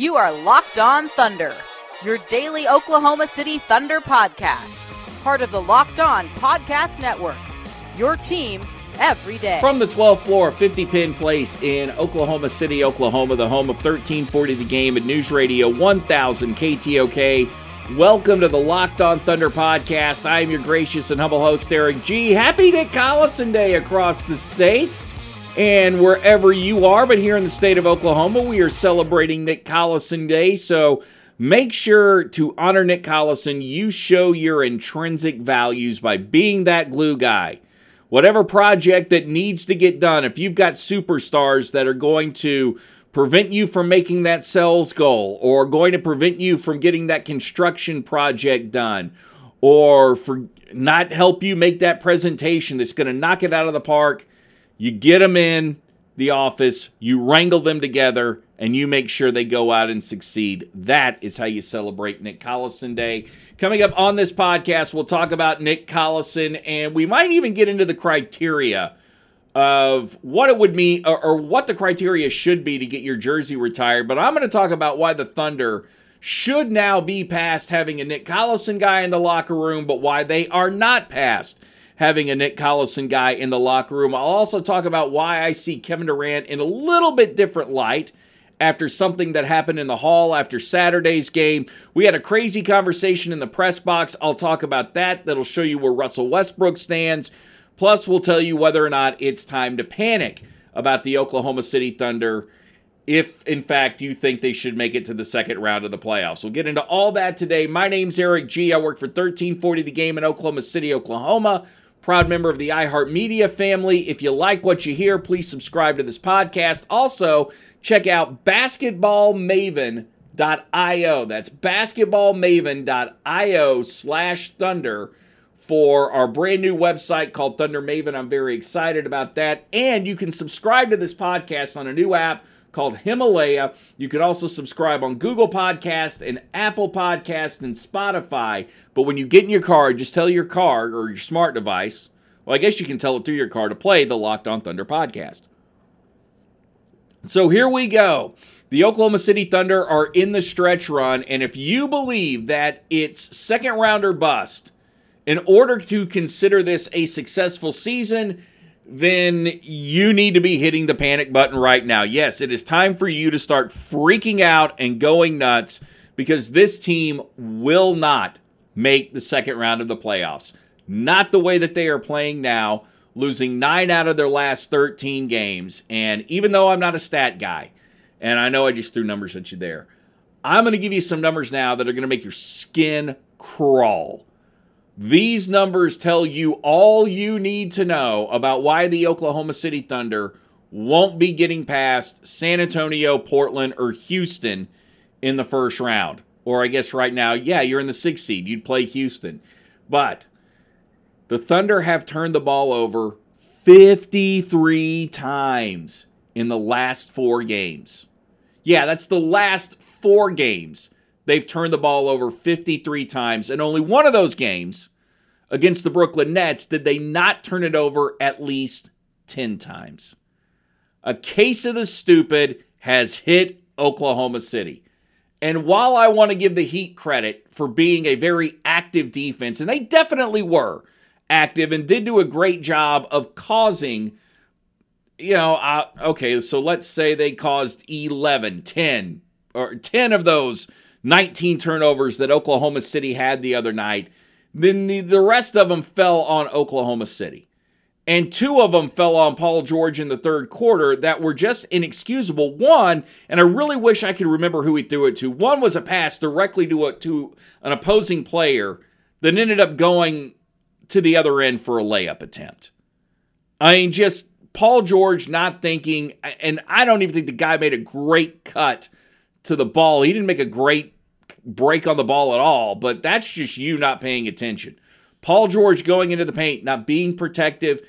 You are Locked On Thunder, your daily Oklahoma City Thunder podcast, part of the Locked On Podcast Network. Your team every day. From the 12th floor, 50 Penn Place in Oklahoma City, Oklahoma, the home of 1340 The Game and News Radio 1000 KTOK. Welcome to the Locked On Thunder podcast. I am your gracious and humble host, Eric G. Happy Nick Collison Day across the state and wherever you are. But here in the state of Oklahoma, we are celebrating Nick Collison Day. So make sure to honor Nick Collison. You show your intrinsic values by being that glue guy whatever project that needs to get done, if you've got superstars that are going to prevent you from making that sales goal or going to prevent you from getting that construction project done or for not help you make that presentation that's going to knock it out of the park, you get them in the office, you wrangle them together, and you make sure they go out and succeed. That is how you celebrate Nick Collison Day. Coming up on this podcast, we'll talk about Nick Collison, and we might even get into the criteria of what it would mean or, or what the criteria should be to get your jersey retired. But I'm going to talk about why the Thunder should now be past having a Nick Collison guy in the locker room, but why they are not past having a Nick Collison guy in the locker room. I'll also talk about why I see Kevin Durant in a little bit different light after something that happened in the hall after Saturday's game. We had a crazy conversation in the press box. I'll talk about that. That'll show you where Russell Westbrook stands. Plus, we'll tell you whether or not it's time to panic about the Oklahoma City Thunder if, in fact, you think they should make it to the second round of the playoffs. We'll get into all that today. My name's Eric G. I work for 1340 The Game in Oklahoma City, Oklahoma. Proud member of the iHeartMedia family. If you like what you hear, please subscribe to this podcast. Also, check out basketballmaven.io. That's basketballmaven.io slash thunder for our brand new website called Thunder Maven. I'm very excited about that. And you can subscribe to this podcast on a new app called Himalaya. You can also subscribe on Google Podcast and Apple Podcast and Spotify. But when you get in your car, just tell your car or your smart device, well, I guess you can tell it through your car to play the Locked On Thunder podcast. So here we go. The Oklahoma City Thunder are in the stretch run, and if you believe that it's second round or bust, in order to consider this a successful season, then you need to be hitting the panic button right now. Yes, it is time for you to start freaking out and going nuts because this team will not make the second round of the playoffs. Not the way that they are playing now losing nine out of their last 13 games. And even though I'm not a stat guy, and I know I just threw numbers at you there, I'm going to give you some numbers now that are going to make your skin crawl. These numbers tell you all you need to know about why the Oklahoma City Thunder won't be getting past San Antonio, Portland, or Houston in the first round. Or I guess right now, yeah, you're in the sixth seed. You'd play Houston. But the Thunder have turned the ball over 53 times in the last four games. Yeah, that's the last four games. They've turned the ball over 53 times. And only one of those games against the Brooklyn Nets did they not turn it over at least 10 times. A case of the stupid has hit Oklahoma City. And while I want to give the Heat credit for being a very active defense, and they definitely were, active and did do a great job of causing you know uh, okay so let's say they caused 11 10 or 10 of those 19 turnovers that oklahoma city had the other night then the, the rest of them fell on oklahoma city and two of them fell on paul george in the third quarter that were just inexcusable one and i really wish i could remember who he threw it to one was a pass directly to, a, to an opposing player that ended up going to the other end for a layup attempt. I mean, just Paul George not thinking, and I don't even think the guy made a great cut to the ball. He didn't make a great break on the ball at all, but that's just you not paying attention. Paul George going into the paint, not being protective,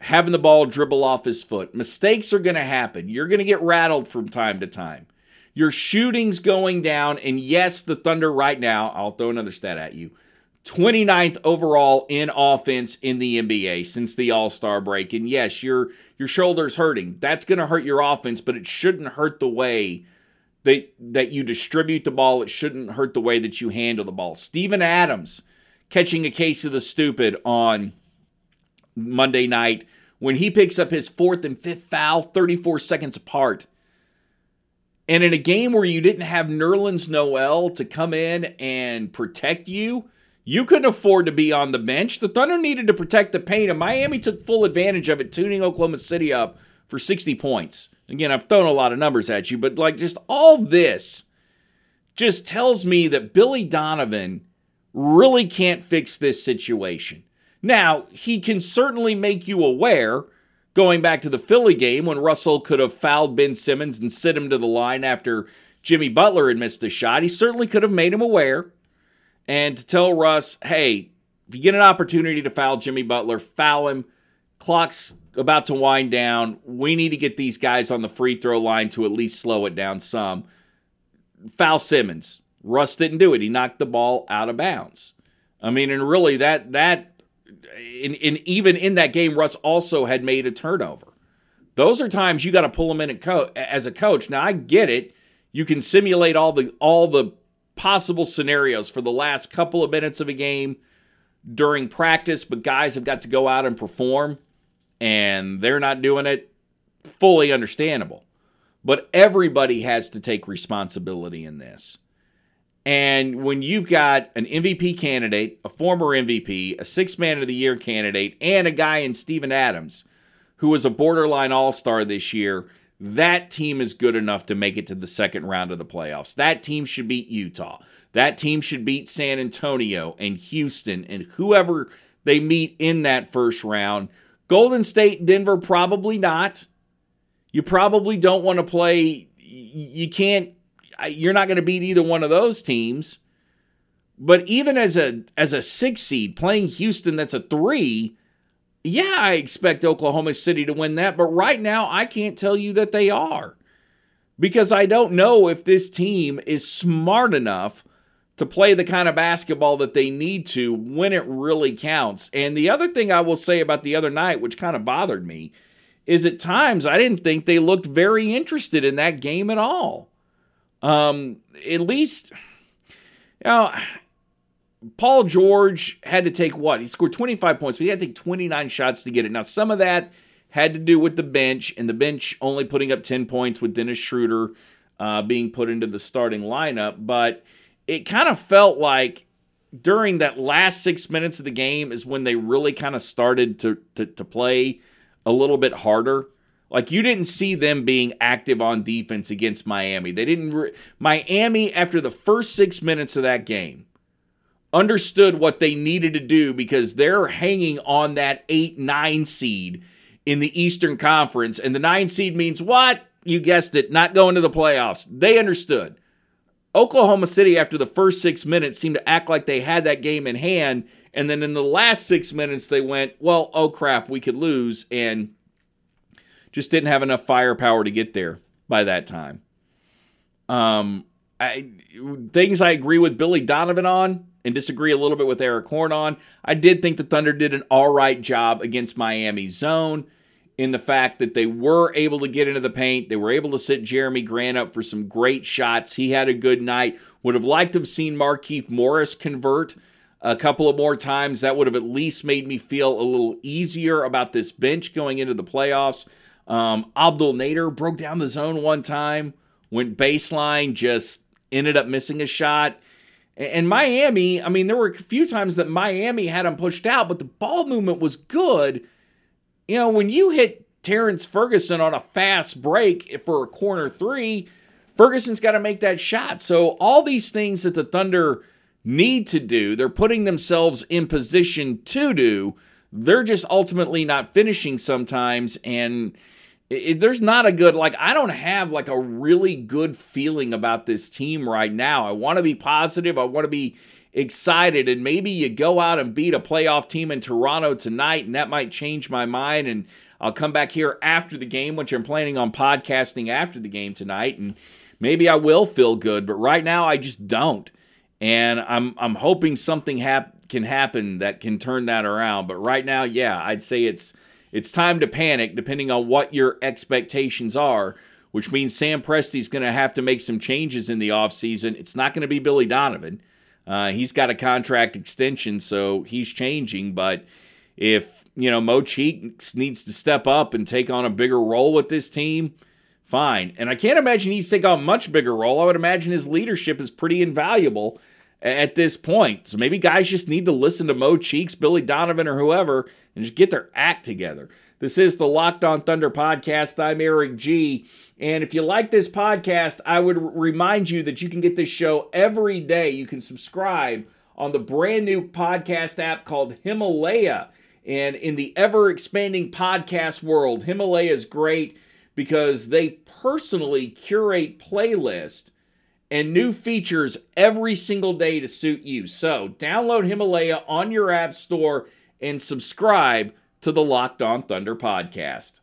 having the ball dribble off his foot. Mistakes are going to happen. You're going to get rattled from time to time. Your shooting's going down, and yes, the Thunder right now, I'll throw another stat at you 29th overall in offense in the NBA since the All-Star break. And yes, your your shoulder's hurting. That's going to hurt your offense, but it shouldn't hurt the way that that you distribute the ball. It shouldn't hurt the way that you handle the ball. Steven Adams catching a case of the stupid on Monday night when he picks up his fourth and fifth foul 34 seconds apart. And in a game where you didn't have Nerlens Noel to come in and protect you, you couldn't afford to be on the bench. The Thunder needed to protect the paint, and Miami took full advantage of it, tuning Oklahoma City up for 60 points. Again, I've thrown a lot of numbers at you, but like just all this just tells me that Billy Donovan really can't fix this situation. Now, he can certainly make you aware, going back to the Philly game when Russell could have fouled Ben Simmons and sent him to the line after Jimmy Butler had missed a shot. He certainly could have made him aware and to tell Russ, hey, if you get an opportunity to foul Jimmy Butler, foul him. Clock's about to wind down. We need to get these guys on the free throw line to at least slow it down some. Foul Simmons. Russ didn't do it. He knocked the ball out of bounds. I mean, and really that that in, in even in that game, Russ also had made a turnover. Those are times you got to pull them in co- as a coach. Now I get it. You can simulate all the all the possible scenarios for the last couple of minutes of a game during practice, but guys have got to go out and perform, and they're not doing it. Fully understandable. But everybody has to take responsibility in this. And when you've got an MVP candidate, a former MVP, a six man of the year candidate, and a guy in Steven Adams who was a borderline all star this year, that team is good enough to make it to the second round of the playoffs. That team should beat Utah. That team should beat San Antonio and Houston and whoever they meet in that first round. Golden State, Denver, probably not. You probably don't want to play. You can't. You're not going to beat either one of those teams. But even as a as a six seed playing Houston, that's a three yeah, I expect Oklahoma City to win that, but right now I can't tell you that they are because I don't know if this team is smart enough to play the kind of basketball that they need to when it really counts. And the other thing I will say about the other night, which kind of bothered me, is at times I didn't think they looked very interested in that game at all. Um, at least, you know, Paul George had to take what? He scored 25 points, but he had to take 29 shots to get it. Now, some of that had to do with the bench, and the bench only putting up 10 points with Dennis Schroeder uh, being put into the starting lineup. But it kind of felt like during that last six minutes of the game is when they really kind of started to, to, to play a little bit harder. Like you didn't see them being active on defense against Miami. They didn't. Re- Miami after the first six minutes of that game understood what they needed to do because they're hanging on that 8 9 seed in the Eastern Conference. And the 9 seed means what? You guessed it, not going to the playoffs. They understood. Oklahoma City, after the first six minutes, seemed to act like they had that game in hand. And then in the last six minutes, they went, well, oh crap, we could lose. And just didn't have enough firepower to get there by that time. Um, I, things I agree with Billy Donovan on and disagree a little bit with Erik Horne on. I did think the Thunder did an all right job against Miami zone in the fact that they were able to get into the paint. They were able to sit Jerami Grant up for some great shots. He had a good night. Would have liked to have seen Markieff Morris convert a couple of more times. That would have at least made me feel a little easier about this bench going into the playoffs. Um, Abdel Nader broke down the zone one time, went baseline, just ended up missing a shot. And Miami, I mean, there were a few times that Miami had him pushed out, but the ball movement was good. You know, when you hit Terrence Ferguson on a fast break for a corner three, Ferguson's got to make that shot. So, all these things that the Thunder need to do, they're putting themselves in position to do. They're just ultimately not finishing sometimes. And it, there's not a good like I don't have like a really good feeling about this team right now. I want to be positive. I want to be excited and maybe you go out and beat a playoff team in Toronto tonight and that might change my mind and I'll come back here after the game which I'm planning on podcasting after the game tonight and maybe I will feel good but right now I just don't. And I'm I'm hoping something hap- can happen that can turn that around but right now yeah, I'd say it's it's time to panic depending on what your expectations are, which means Sam Presti's going to have to make some changes in the offseason. It's not going to be Billy Donovan. Uh, he's got a contract extension, so he's changing. But if, you know, Mo Cheeks needs to step up and take on a bigger role with this team, fine. And I can't imagine he's taking on a much bigger role. I would imagine his leadership is pretty invaluable at this point. So maybe guys just need to listen to Mo Cheeks, Billy Donovan, or whoever and just get their act together. This is the Locked On Thunder podcast. I'm Eric G. And if you like this podcast, I would remind you that you can get this show every day. You can subscribe on the brand new podcast app called Himalaya. And in the ever expanding podcast world, Himalaya is great because they personally curate playlists and new features every single day to suit you. So download Himalaya on your app store and subscribe to the Locked On Thunder podcast.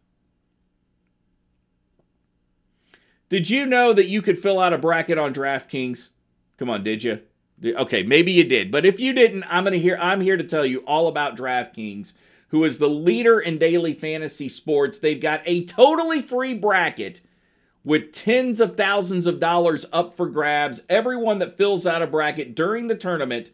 Did you know that you could fill out a bracket on DraftKings? Come on, did you? Okay, maybe you did. But if you didn't, I'm going to hear I'm here to tell you all about DraftKings, who is the leader in daily fantasy sports. They've got a totally free bracket with tens of thousands of dollars up for grabs. Everyone that fills out a bracket during the tournament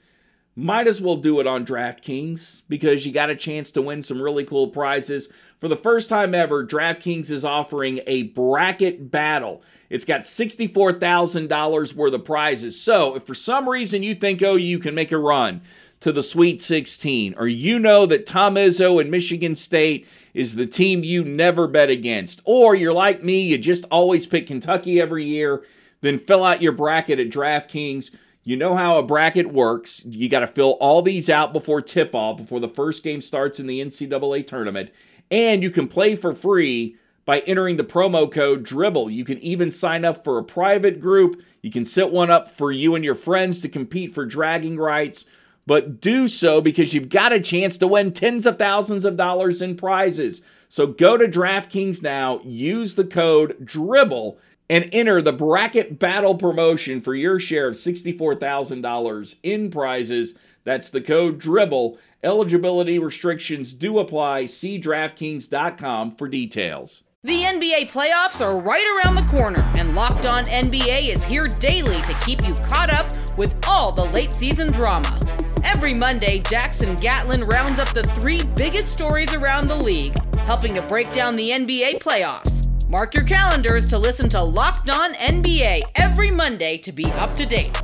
might as well do it on DraftKings because you got a chance to win some really cool prizes. For the first time ever, DraftKings is offering a bracket battle. It's got $64,000 worth of prizes. So, if for some reason you think oh, you can make a run to the Sweet 16, or you know that Tom Izzo and Michigan State is the team you never bet against, or you're like me, you just always pick Kentucky every year, then fill out your bracket at DraftKings. You know how a bracket works. You got to fill all these out before tip off, before the first game starts in the NCAA tournament. And you can play for free by entering the promo code DRIBBLE. You can even sign up for a private group. You can set one up for you and your friends to compete for dragging rights. But do so because you've got a chance to win tens of thousands of dollars in prizes. So go to DraftKings now, use the code DRIBBLE and enter the bracket battle promotion for your share of $64,000 in prizes. That's the code DRIBBLE. Eligibility restrictions do apply. See DraftKings.com for details. The NBA playoffs are right around the corner, and Locked On NBA is here daily to keep you caught up with all the late season drama. Every Monday, Jackson Gatlin rounds up the three biggest stories around the league, helping to break down the NBA playoffs. Mark your calendars to listen to Locked On NBA every Monday to be up to date.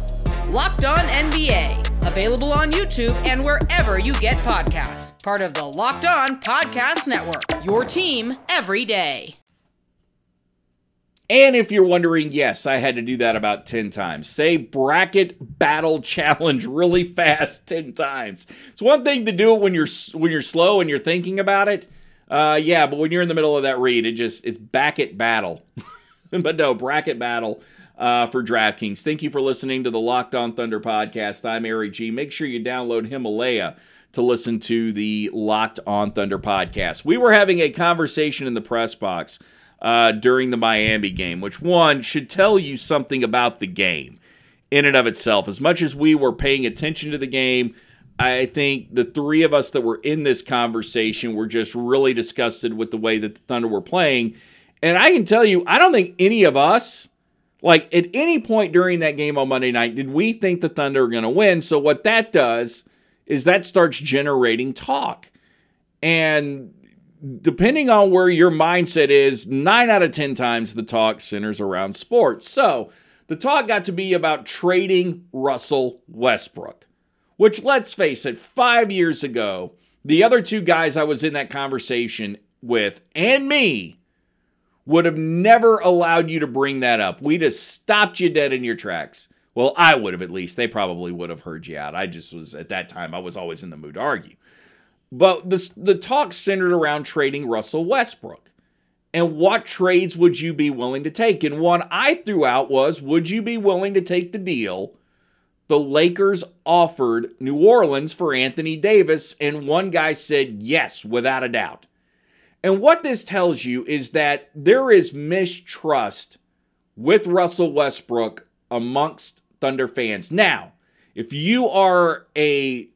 Locked On NBA, available on YouTube and wherever you get podcasts. Part of the Locked On Podcast Network. Your team every day. And if you're wondering, yes, I had to do that about 10 times. Say bracket battle challenge really fast 10 times. It's one thing to do it when you're when you're slow and you're thinking about it. Uh, yeah, but when you're in the middle of that read, it just it's back at battle. but no, bracket battle uh, for DraftKings. Thank you for listening to the Locked On Thunder podcast. I'm Eric G. Make sure you download Himalaya to listen to the Locked On Thunder podcast. We were having a conversation in the press box uh, during the Miami game, which one should tell you something about the game in and of itself. As much as we were paying attention to the game, I think the three of us that were in this conversation were just really disgusted with the way that the Thunder were playing. And I can tell you, I don't think any of us, like at any point during that game on Monday night, did we think the Thunder were going to win. So what that does is that starts generating talk. And depending on where your mindset is, nine out of 10 times the talk centers around sports. So the talk got to be about trading Russell Westbrook. Which, let's face it, five years ago, the other two guys I was in that conversation with and me would have never allowed you to bring that up. We'd have stopped you dead in your tracks. Well, I would have at least. They probably would have heard you out. I just was, at that time, I was always in the mood to argue. But the, the talk centered around trading Russell Westbrook. And what trades would you be willing to take? And one I threw out was Would you be willing to take the deal the Lakers offered New Orleans for Anthony Davis? And one guy said yes, without a doubt. And what this tells you is that there is mistrust with Russell Westbrook amongst Thunder fans. Now, if you are a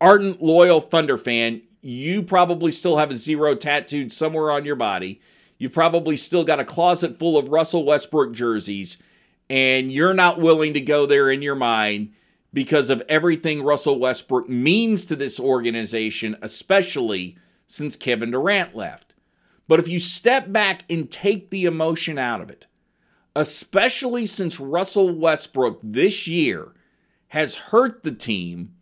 ardent loyal Thunder fan, you probably still have a zero tattooed somewhere on your body. You've probably still got a closet full of Russell Westbrook jerseys, and you're not willing to go there in your mind because of everything Russell Westbrook means to this organization, especially since Kevin Durant left. But if you step back and take the emotion out of it, especially since Russell Westbrook this year has hurt the team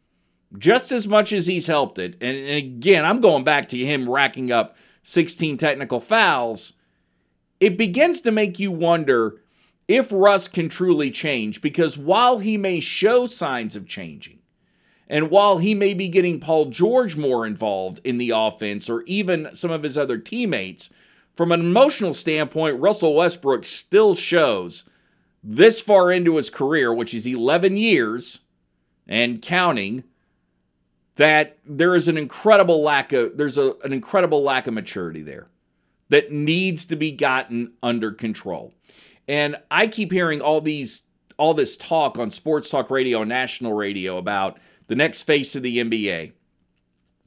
just as much as he's helped it. And, again, I'm going back to him racking up 16 technical fouls. It begins to make you wonder if Russ can truly change because while he may show signs of changing, and while he may be getting Paul George more involved in the offense or even some of his other teammates, from an emotional standpoint, Russell Westbrook still shows this far into his career, which is 11 years and counting, that there is an incredible lack of there's a, an incredible lack of maturity there that needs to be gotten under control. And I keep hearing all these all this talk on sports talk radio, national radio about the next face of the NBA.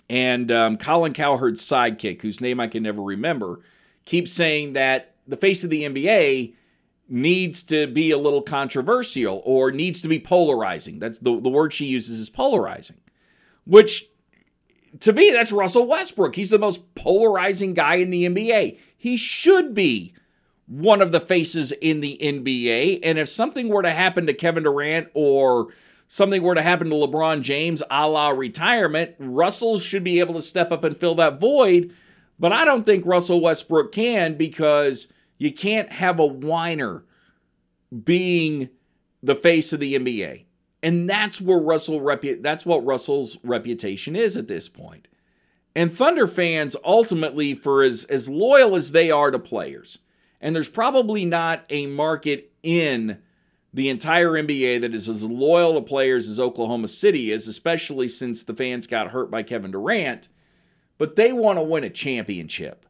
And um, Colin Cowherd's sidekick, whose name I can never remember, keeps saying that the face of the NBA needs to be a little controversial or needs to be polarizing. That's the, the word she uses is polarizing which to me, that's Russell Westbrook. He's the most polarizing guy in the NBA. He should be one of the faces in the NBA. And if something were to happen to Kevin Durant or something were to happen to LeBron James a la retirement, Russell should be able to step up and fill that void. But I don't think Russell Westbrook can because you can't have a whiner being the face of the NBA. And that's where Russell repu- that's what Russell's reputation is at this point. And Thunder fans ultimately for as as loyal as they are to players. And there's probably not a market in the entire NBA that is as loyal to players as Oklahoma City is, especially since the fans got hurt by Kevin Durant. But they want to win a championship.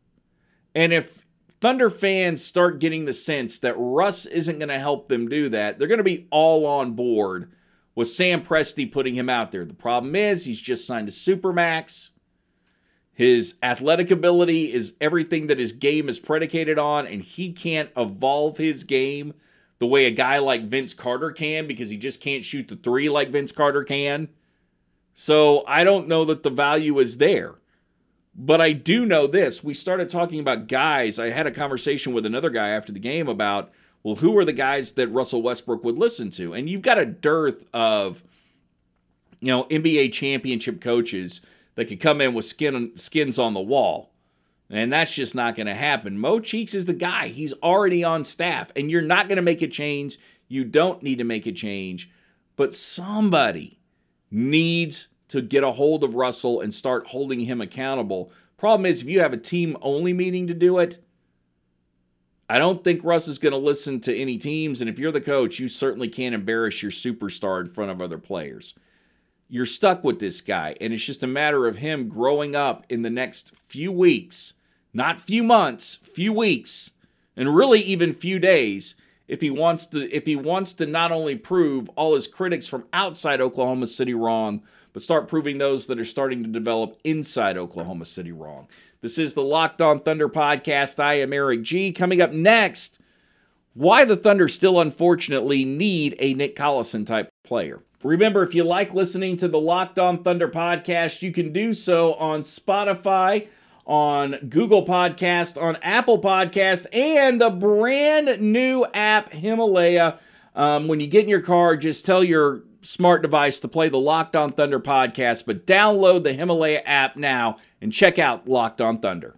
And if Thunder fans start getting the sense that Russ isn't going to help them do that, they're going to be all on board with Sam Presti putting him out there. The problem is he's just signed a Supermax. His athletic ability is everything that his game is predicated on, and he can't evolve his game the way a guy like Vince Carter can because he just can't shoot the three like Vince Carter can. So I don't know that the value is there. But I do know this. We started talking about guys. I had a conversation with another guy after the game about well, who are the guys that Russell Westbrook would listen to? And you've got a dearth of, you know, NBA championship coaches that could come in with skin skins on the wall. And that's just not going to happen. Mo Cheeks is the guy. He's already on staff, and you're not going to make a change. You don't need to make a change. But somebody needs to get a hold of Russell and start holding him accountable. Problem is, if you have a team only meeting to do it, I don't think Russ is going to listen to any teams. And if you're the coach, you certainly can't embarrass your superstar in front of other players. You're stuck with this guy. And it's just a matter of him growing up in the next few weeks, not few months, few weeks, and really even few days. If he wants to, if he wants to not only prove all his critics from outside Oklahoma City wrong, but start proving those that are starting to develop inside Oklahoma City wrong. This is the Locked On Thunder podcast. I am Eric G. Coming up next, why the Thunder still unfortunately need a Nick Collison type player. Remember, if you like listening to the Locked On Thunder podcast, you can do so on Spotify, on Google Podcast, on Apple Podcast, and the brand new app Himalaya. Um, when you get in your car, just tell your smart device to play the Locked On Thunder podcast, but download the Himalaya app now and check out Locked On Thunder.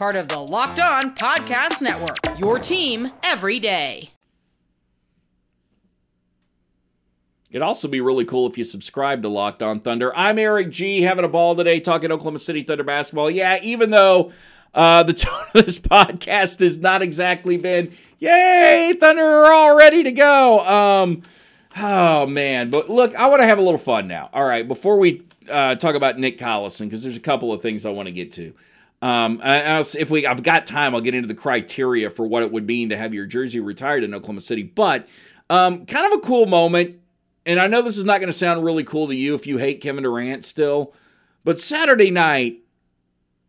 Part of the Locked On Podcast Network. Your team every day. It'd also be really cool if you subscribe to Locked On Thunder. I'm Eric G, having a ball today talking Oklahoma City Thunder basketball. Yeah, even though uh, the tone of this podcast has not exactly been, yay, Thunder are all ready to go. Um, oh, man. But look, I want to have a little fun now. All right, before we uh, talk about Nick Collison, because there's a couple of things I want to get to. Um, if we, I've got time, I'll get into the criteria for what it would mean to have your jersey retired in Oklahoma City. But um, kind of a cool moment and I know this is not going to sound really cool to you if you hate Kevin Durant still, but Saturday night,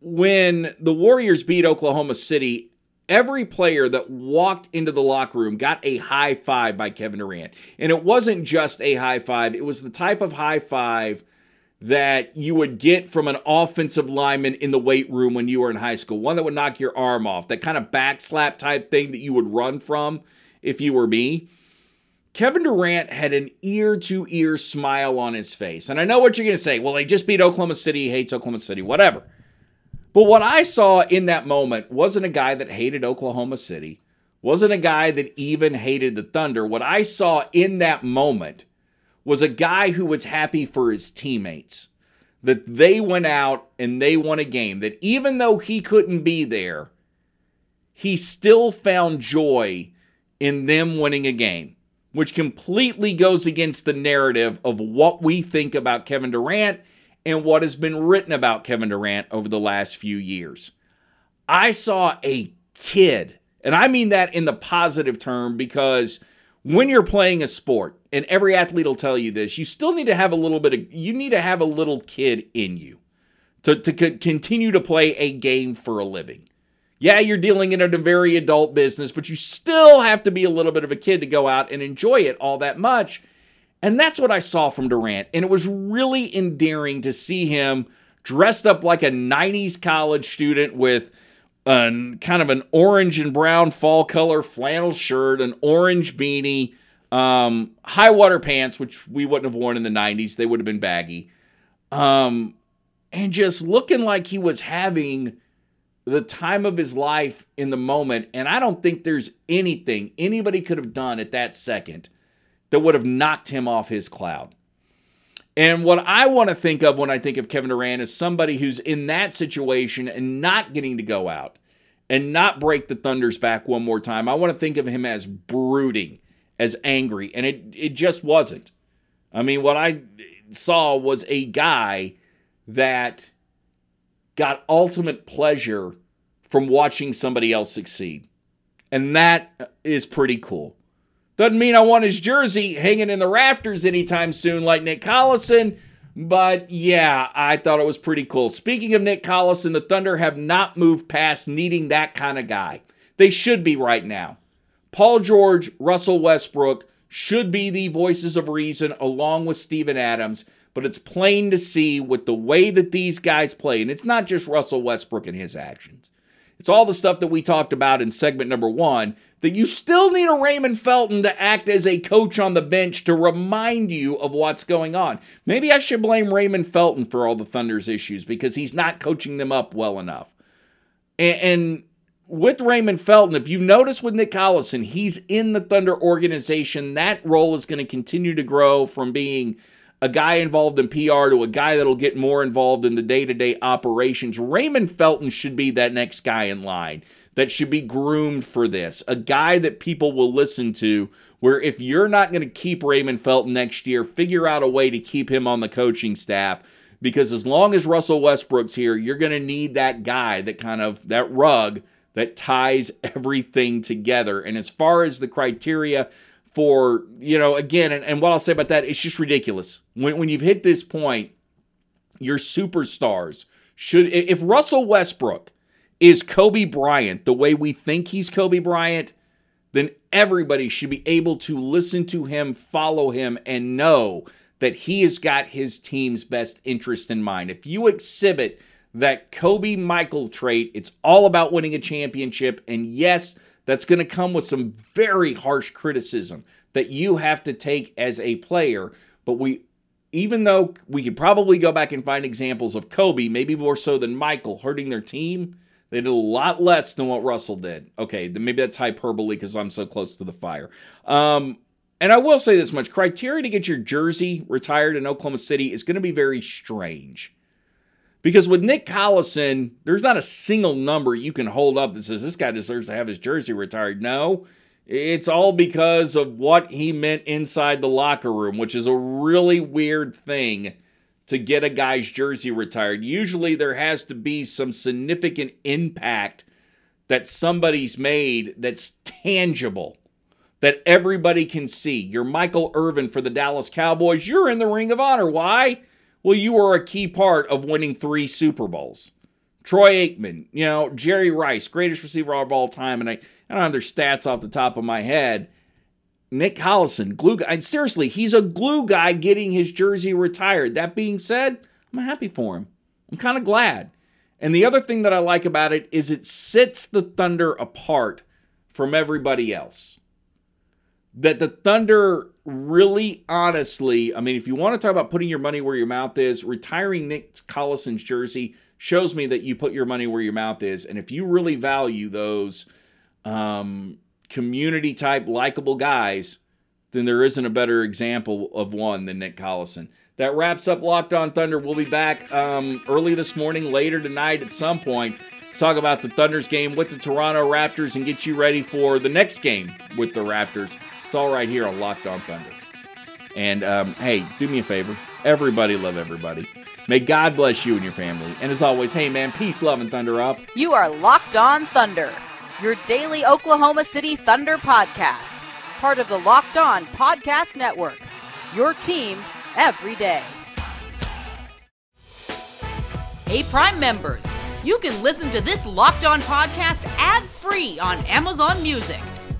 when the Warriors beat Oklahoma City, every player that walked into the locker room got a high five by Kevin Durant. And it wasn't just a high five, it was the type of high five that you would get from an offensive lineman in the weight room when you were in high school. One that would knock your arm off, that kind of backslap type thing that you would run from if you were me. Kevin Durant had an ear to ear smile on his face. And I know what you're going to say. Well, they just beat Oklahoma City. Hates Oklahoma City, whatever. But what I saw in that moment wasn't a guy that hated Oklahoma City, wasn't a guy that even hated the Thunder. What I saw in that moment was a guy who was happy for his teammates, that they went out and they won a game, that even though he couldn't be there, he still found joy in them winning a game which completely goes against the narrative of what we think about Kevin Durant and what has been written about Kevin Durant over the last few years. I saw a kid, and I mean that in the positive term because when you're playing a sport, and every athlete will tell you this, you still need to have a little bit of, you need to have a little kid in you to, to continue to play a game for a living. Yeah, you're dealing in a very adult business, but you still have to be a little bit of a kid to go out and enjoy it all that much. And that's what I saw from Durant. And it was really endearing to see him dressed up like a 90s college student with an kind of an orange and brown fall color flannel shirt, an orange beanie, um, high water pants, which we wouldn't have worn in the 90s. They would have been baggy. Um, and just looking like he was having the time of his life in the moment. And I don't think there's anything anybody could have done at that second that would have knocked him off his cloud. And what I want to think of when I think of Kevin Durant is somebody who's in that situation and not getting to go out and not break the Thunder's back one more time. I want to think of him as brooding, as angry. And it, it just wasn't. I mean, what I saw was a guy that got ultimate pleasure from watching somebody else succeed. And that is pretty cool. Doesn't mean I want his jersey hanging in the rafters anytime soon like Nick Collison, but yeah, I thought it was pretty cool. Speaking of Nick Collison, the Thunder have not moved past needing that kind of guy. They should be right now. Paul George, Russell Westbrook should be the voices of reason along with Steven Adams but it's plain to see with the way that these guys play, and it's not just Russell Westbrook and his actions. It's all the stuff that we talked about in segment number one that you still need a Raymond Felton to act as a coach on the bench to remind you of what's going on. Maybe I should blame Raymond Felton for all the Thunder's issues because he's not coaching them up well enough. And, and with Raymond Felton, if you've noticed with Nick Collison, he's in the Thunder organization. That role is going to continue to grow from being a guy involved in PR to a guy that'll get more involved in the day to day operations. Raymond Felton should be that next guy in line that should be groomed for this. A guy that people will listen to, where if you're not going to keep Raymond Felton next year, figure out a way to keep him on the coaching staff. Because as long as Russell Westbrook's here, you're going to need that guy, that kind of that rug that ties everything together. And as far as the criteria, for, you know, again, and, and what I'll say about that, it's just ridiculous. When, when you've hit this point, your superstars should, if Russell Westbrook is Kobe Bryant the way we think he's Kobe Bryant, then everybody should be able to listen to him, follow him, and know that he has got his team's best interest in mind. If you exhibit that Kobe Michael trait, it's all about winning a championship. And yes, that's going to come with some very harsh criticism that you have to take as a player. But we, even though we could probably go back and find examples of Kobe, maybe more so than Michael, hurting their team, they did a lot less than what Russell did. Okay, maybe that's hyperbole because I'm so close to the fire. Um, and I will say this much criteria to get your jersey retired in Oklahoma City is going to be very strange. Because with Nick Collison, there's not a single number you can hold up that says this guy deserves to have his jersey retired. No, it's all because of what he meant inside the locker room, which is a really weird thing to get a guy's jersey retired. Usually there has to be some significant impact that somebody's made that's tangible, that everybody can see. You're Michael Irvin for the Dallas Cowboys. You're in the Ring of Honor. Why? Well, you were a key part of winning three Super Bowls. Troy Aikman, you know, Jerry Rice, greatest receiver of all time, and I, I don't have their stats off the top of my head. Nick Collison, glue guy. And seriously, he's a glue guy getting his jersey retired. That being said, I'm happy for him. I'm kind of glad. And the other thing that I like about it is it sets the Thunder apart from everybody else. That the Thunder really honestly, I mean, if you want to talk about putting your money where your mouth is, retiring Nick Collison's jersey shows me that you put your money where your mouth is. And if you really value those um, community type, likable guys, then there isn't a better example of one than Nick Collison. That wraps up Locked On Thunder. We'll be back um, early this morning, later tonight at some point, Let's talk about the Thunder's game with the Toronto Raptors and get you ready for the next game with the Raptors. It's all right here on Locked On Thunder. And um, hey, do me a favor. Everybody love everybody. May God bless you and your family. And as always, hey man, peace, love, and thunder up. You are Locked On Thunder, your daily Oklahoma City Thunder podcast, part of the Locked On Podcast Network. Your team every day. Hey, Prime members, you can listen to this Locked On podcast ad free on Amazon Music.